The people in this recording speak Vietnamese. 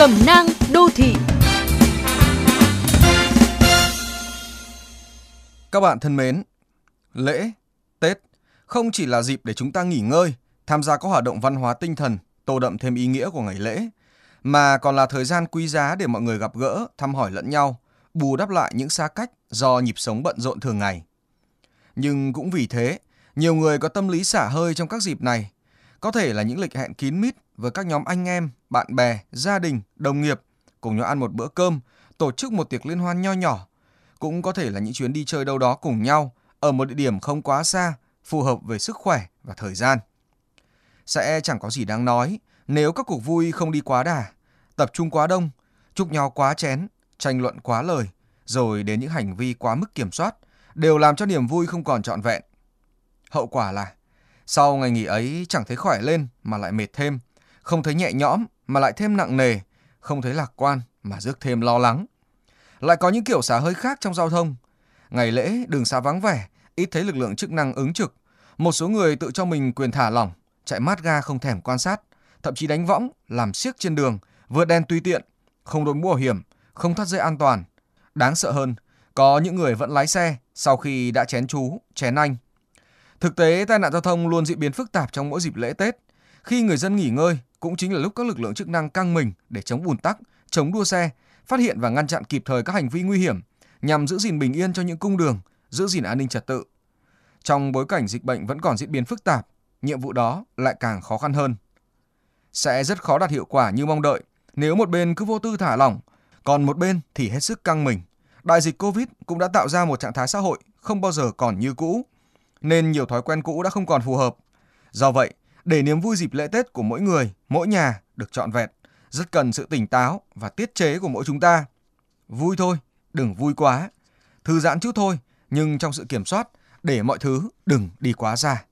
Cẩm nang đô thị Các bạn thân mến, lễ, Tết không chỉ là dịp để chúng ta nghỉ ngơi, tham gia các hoạt động văn hóa tinh thần, tô đậm thêm ý nghĩa của ngày lễ, mà còn là thời gian quý giá để mọi người gặp gỡ, thăm hỏi lẫn nhau, bù đắp lại những xa cách do nhịp sống bận rộn thường ngày. Nhưng cũng vì thế, nhiều người có tâm lý xả hơi trong các dịp này. Có thể là những lịch hẹn kín mít với các nhóm anh em, bạn bè, gia đình, đồng nghiệp cùng nhau ăn một bữa cơm, tổ chức một tiệc liên hoan nho nhỏ. Cũng có thể là những chuyến đi chơi đâu đó cùng nhau ở một địa điểm không quá xa, phù hợp về sức khỏe và thời gian. Sẽ chẳng có gì đáng nói nếu các cuộc vui không đi quá đà, tập trung quá đông, chúc nhau quá chén, tranh luận quá lời, rồi đến những hành vi quá mức kiểm soát, đều làm cho niềm vui không còn trọn vẹn. Hậu quả là sau ngày nghỉ ấy chẳng thấy khỏe lên mà lại mệt thêm, không thấy nhẹ nhõm mà lại thêm nặng nề, không thấy lạc quan mà rước thêm lo lắng. Lại có những kiểu xả hơi khác trong giao thông. Ngày lễ đường xá vắng vẻ, ít thấy lực lượng chức năng ứng trực. Một số người tự cho mình quyền thả lỏng, chạy mát ga không thèm quan sát, thậm chí đánh võng, làm siếc trên đường, vượt đèn tùy tiện, không đội mũ bảo hiểm, không thắt dây an toàn. Đáng sợ hơn, có những người vẫn lái xe sau khi đã chén chú, chén anh. Thực tế, tai nạn giao thông luôn diễn biến phức tạp trong mỗi dịp lễ Tết. Khi người dân nghỉ ngơi, cũng chính là lúc các lực lượng chức năng căng mình để chống ùn tắc, chống đua xe, phát hiện và ngăn chặn kịp thời các hành vi nguy hiểm nhằm giữ gìn bình yên cho những cung đường, giữ gìn an ninh trật tự. Trong bối cảnh dịch bệnh vẫn còn diễn biến phức tạp, nhiệm vụ đó lại càng khó khăn hơn. Sẽ rất khó đạt hiệu quả như mong đợi nếu một bên cứ vô tư thả lỏng, còn một bên thì hết sức căng mình. Đại dịch Covid cũng đã tạo ra một trạng thái xã hội không bao giờ còn như cũ, nên nhiều thói quen cũ đã không còn phù hợp. Do vậy, để niềm vui dịp lễ Tết của mỗi người, mỗi nhà được trọn vẹn, rất cần sự tỉnh táo và tiết chế của mỗi chúng ta. Vui thôi, đừng vui quá. Thư giãn chút thôi, nhưng trong sự kiểm soát để mọi thứ đừng đi quá xa.